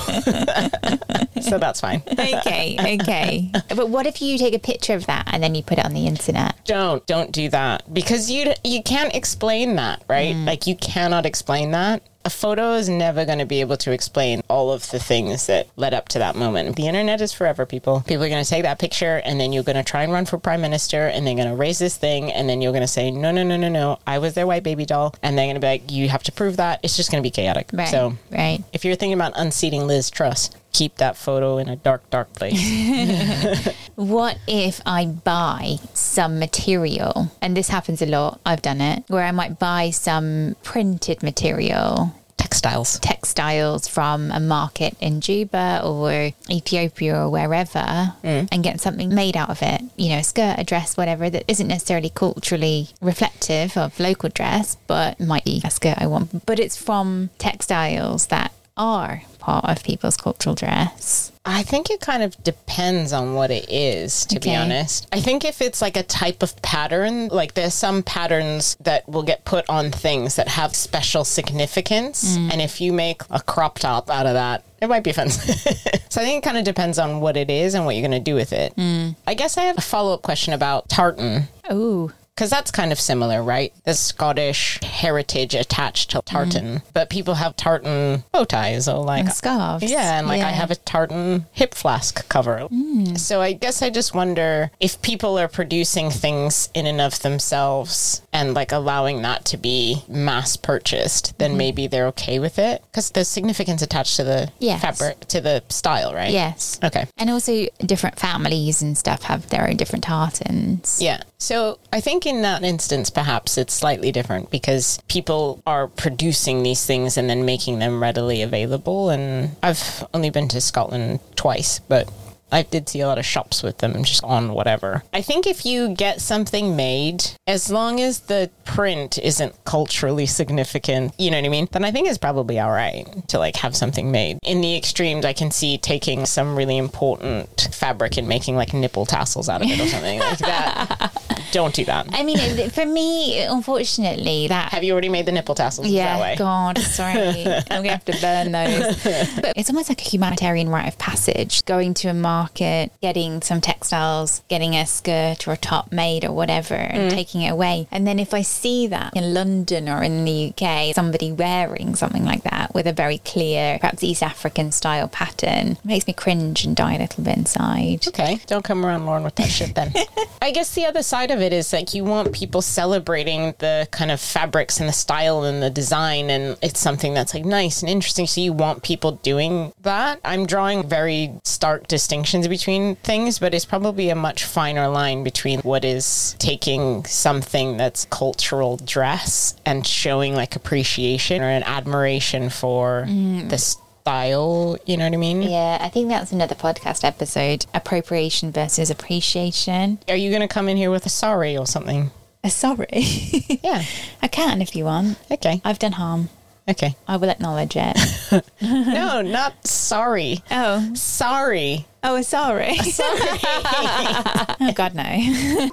so that's fine. okay. Okay. But what if you take a picture of that and then you put it on the internet? Don't don't do that because you you can't explain that, right? Mm. Like you cannot explain that. A photo is never going to be able to explain all of the things that led up to that moment. The internet is forever, people. People are going to take that picture and then you're going to try and run for prime minister and they're going to raise this thing and then you're going to say, no, no, no, no, no, I was their white baby doll. And they're going to be like, you have to prove that. It's just going to be chaotic. Right. So right. if you're thinking about unseating Liz Truss, keep that photo in a dark, dark place. What if I buy some material? And this happens a lot. I've done it where I might buy some printed material Textiles. textiles from a market in Juba or Ethiopia or wherever mm. and get something made out of it. You know, a skirt, a dress, whatever, that isn't necessarily culturally reflective of local dress, but might be a skirt I want. But it's from textiles that are part of people's cultural dress. I think it kind of depends on what it is, to be honest. I think if it's like a type of pattern, like there's some patterns that will get put on things that have special significance. Mm. And if you make a crop top out of that, it might be offensive. so I think it kind of depends on what it is and what you're going to do with it. Mm. I guess I have a follow up question about tartan. Oh, Because that's kind of similar, right? The Scottish heritage attached to tartan, mm-hmm. but people have tartan bow ties or like and scarves. yeah, and like I have a tartan hip flask cover. Mm. So I guess I just wonder if people are producing things in and of themselves and like allowing that to be mass purchased, then mm-hmm. maybe they're okay with it because there's significance attached to the Yes. fabric, to the style, right? Yes. Okay. And also, different families and stuff have their own different tartans. Yeah. So I think in that instance, perhaps it's slightly different because people are producing these things and then making them readily available. And I've only been to Scotland twice, but I did see a lot of shops with them just on whatever. I think if you get something made, as long as the print isn't culturally significant, you know what I mean? Then I think it's probably all right to like have something made. In the extremes, I can see taking some really important fabric and making like nipple tassels out of it or something like that. Don't do that. I mean, for me, unfortunately, that Have you already made the nipple tassels that yeah? God, sorry. I'm going to have to burn those. But it's almost like a humanitarian rite of passage going to a market, getting some textiles, getting a skirt or a top made or whatever, and mm. taking it away. And then if I see that in London or in the UK, somebody wearing something like that with a very clear, perhaps East African style pattern, makes me cringe and die a little bit inside. Okay, don't come around Lauren with that shit then. I guess the other side of it is like you want people celebrating the kind of fabrics and the style and the design, and it's something that's like nice and interesting. So you want people doing that. I'm drawing very stark distinctions between things, but it's probably a much finer line between what is taking something that's cultural dress and showing like appreciation or an admiration for mm. the style. You know what I mean? Yeah, I think that's another podcast episode appropriation versus appreciation. Are you going to come in here with a sorry or something? A sorry. Yeah. I can if you want. Okay. I've done harm. Okay. I will acknowledge it. No, not sorry. oh. Sorry. Oh, sorry. oh, God, no.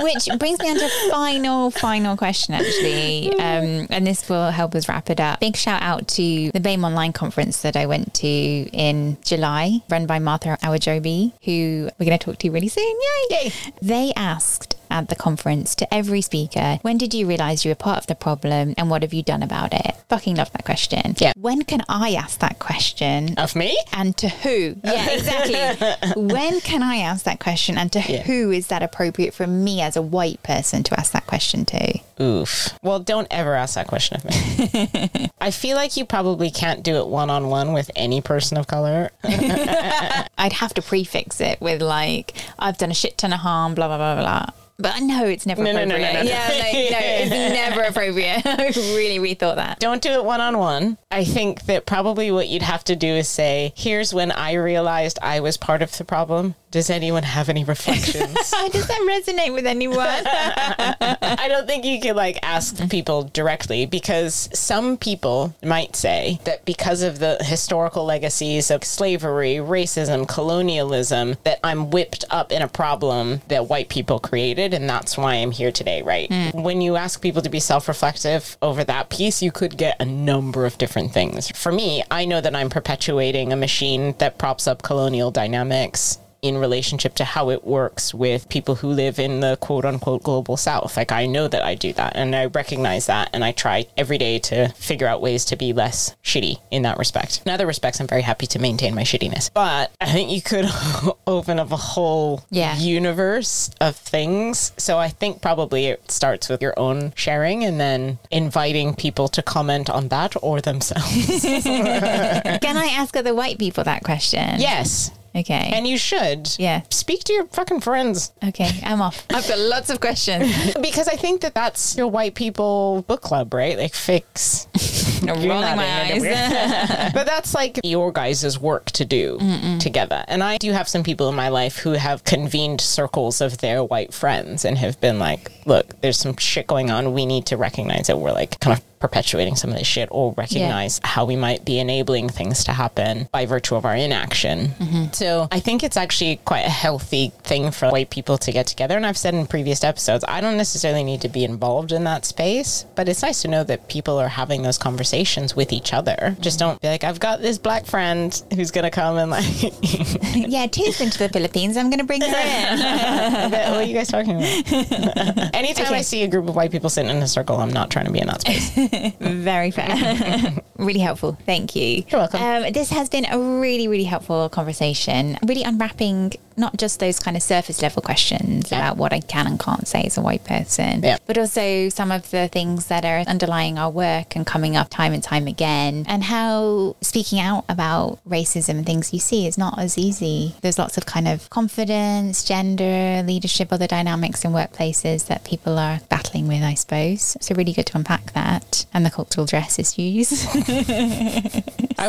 Which brings me on to a final, final question, actually. Um, and this will help us wrap it up. Big shout out to the BAME Online conference that I went to in July, run by Martha Awajobi, who we're going to talk to really soon. Yay! Yay. They asked at the conference to every speaker, when did you realize you were part of the problem and what have you done about it? Fucking love that question. Yeah. When can I ask that question? Of me? and to who? Yeah, exactly. when can I ask that question and to Yeah. who is that appropriate for me as a white person to ask that question to? Oof. Well, don't ever ask that question of me. I feel like you probably can't do it one on one with any person of color. I'd have to prefix it with like, I've done a shit ton of harm, blah, blah, blah, blah. But I know it's never No, no, no, appropriate. no, no, no. Yeah, like, no, it's never appropriate. I really rethought that. Don't do it one on one. I think that probably what you'd have to do is say, here's when I realized I was part of the problem. Does anyone have any reflections? Does that resonate with anyone? I don't think you could like ask people directly because some people might say that because of the historical legacies of slavery, racism, colonialism, that I'm whipped up in a problem that white people created and that's why I'm here today, right? Hmm. When you ask people to be self-reflective over that piece, you could get a number of different things. For me, I know that I'm perpetuating a machine that props up colonial dynamics in relationship to how it works with people who live in the quote unquote global south. Like I know that I do that and I recognize that and I try every day to figure out ways to be less shitty in that respect. In other respects, I'm very happy to maintain my shittiness. But I think you could open up a whole Yeah. universe of things. So I think probably it starts with your own sharing and then inviting people to comment on that or themselves. Can I ask other white people that question? yes. Okay. And you should. Yeah. Speak to your fucking friends. okay, I'm off. I've got lots of questions. Because I think that that's your white people book club, right? Like fix. Rolling my eyes. but that's like your guys' work to do together. And I do have some people in my life who have convened circles of their white friends and have been like, look, there's some shit going on. We need to recognize that we're like kind of perpetuating some of this shit or recognize how we might be enabling things to happen by virtue of our inaction. Mm-hmm. So I think it's actually quite a healthy thing for white people to get together. And I've said in previous episodes, I don't necessarily need to be involved in that space, but it's nice to know that people are having those conversations with each other. Just mm-hmm. don't be like, I've got this black friend who's going to come and like, yeah, T's been to the Philippines. I'm going to bring her in. what are you guys talking about? Anytime I see a group of white people sitting in a circle, I'm not trying to be in that space. Very fair. really helpful. Thank you. You're welcome. Um, this has been a really, really helpful conversation. Really unwrapping not just those kind of surface level questions Yeah. about what I can and can't say as a white person, Yeah. but also some of the things that are underlying our work and coming up time and time again, and how speaking out about racism and things you see is not as easy. There's lots of kind of confidence, gender, leadership, other dynamics in workplaces that people are battling with, I suppose. So, really good to unpack that and the cultural dress issues. I'm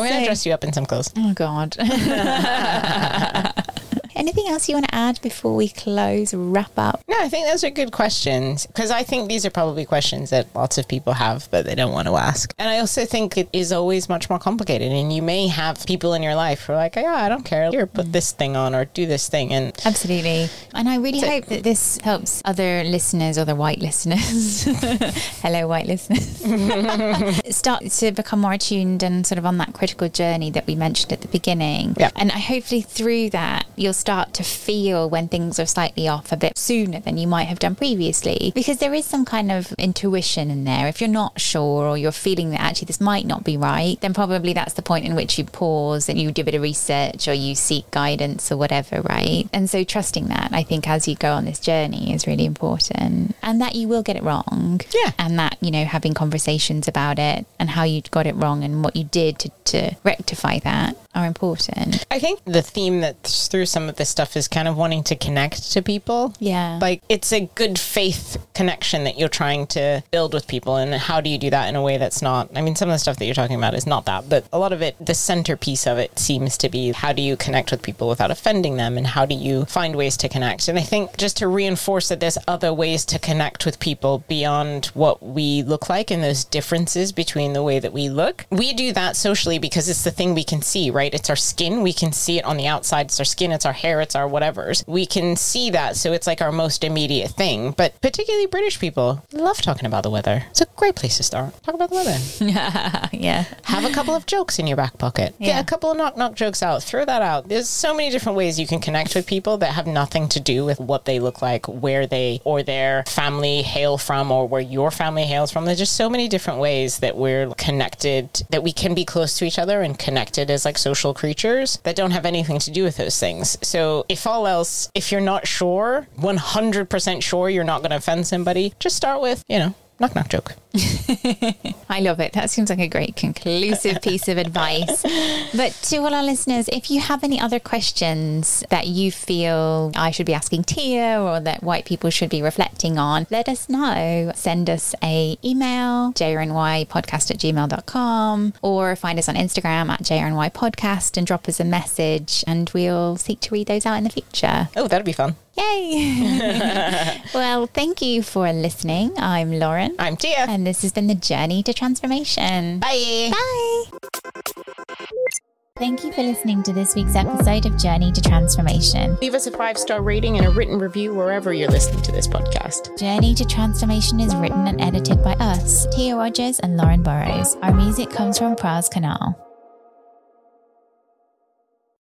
going to So- dress you up in some clothes. Oh God. Anything else you want to add before we close, wrap up? No, I think those are good questions because I think these are probably questions that lots of people have, but they don't want to ask. And I also think it is always much more complicated. And you may have people in your life who are like, yeah, I don't care. Here, put mm. this thing on or do this thing. And Absolutely. And I really hope that this helps other listeners, other white listeners, hello, white listeners, start to become more attuned and sort of on that critical journey that we mentioned at the beginning. Yeah. And I hopefully through that, you'll start to feel when things are slightly off a bit sooner than you might have done previously, because there is some kind of intuition in there. If you're not sure or you're feeling that actually this might not be right, then probably that's the point in which you pause and you do a bit of research or you seek guidance or whatever, right? And so trusting that, I think, as you go on this journey is really important and that you will get it wrong. Yeah. And that, you know, having conversations about it and how you got it wrong and what you did to, to rectify that are important. I think the theme that's through some of this stuff is kind of wanting to connect to people. Yeah. Like it's a good faith connection that you're trying to build with people. And how do you do that in a way that's not, I mean, some of the stuff that you're talking about is not that, but a lot of it, the centerpiece of it seems to be how do you connect with people without offending them and how do you find ways to connect? And I think just to reinforce that there's other ways to connect with people beyond what we look like and those differences between the way that we look. We do that socially because it's the thing we can see, right? It's our skin. We can see it on the outside. It's our skin, it's our hair, it's our whatevers. We can see that. So it's like our most immediate thing. But particularly British people love talking about the weather. It's a great place to start. Talk about the weather. yeah. Have a couple of jokes in your back pocket. Yeah. Get a couple of knock knock jokes out. Throw that out. There's so many different ways you can connect with people that have nothing to do with what they look like, where they or their family hail from, or where your family hails from. There's just so many different ways that we're connected, that we can be close to each other and connected as like social creatures that don't have anything to do with those things. So, if all else, if you're not sure, 100% sure you're not going to offend somebody, just start with, you know, knock knock joke. I love it. That seems like a great conclusive piece of advice. But to all our listeners, if you have any other questions that you feel I should be asking Teia or that white people should be reflecting on, let us know. Send us a email, jrnypodcast at gmail.com, or find us on Instagram at jrnypodcast and drop us a message and we'll seek to read those out in the future. Oh, that'd be fun. Yay! well, thank you for listening. I'm Lauren. I'm Teia. And this has been the journey to transformation. Bye. Bye. Thank you for listening to this week's episode of Journey to Transformation. Leave us a five star rating and a written review wherever you're listening to this podcast. Journey to Transformation is written and edited by us, Teia Rogers and Lauren Burrows. Our music comes from Praz Khanal.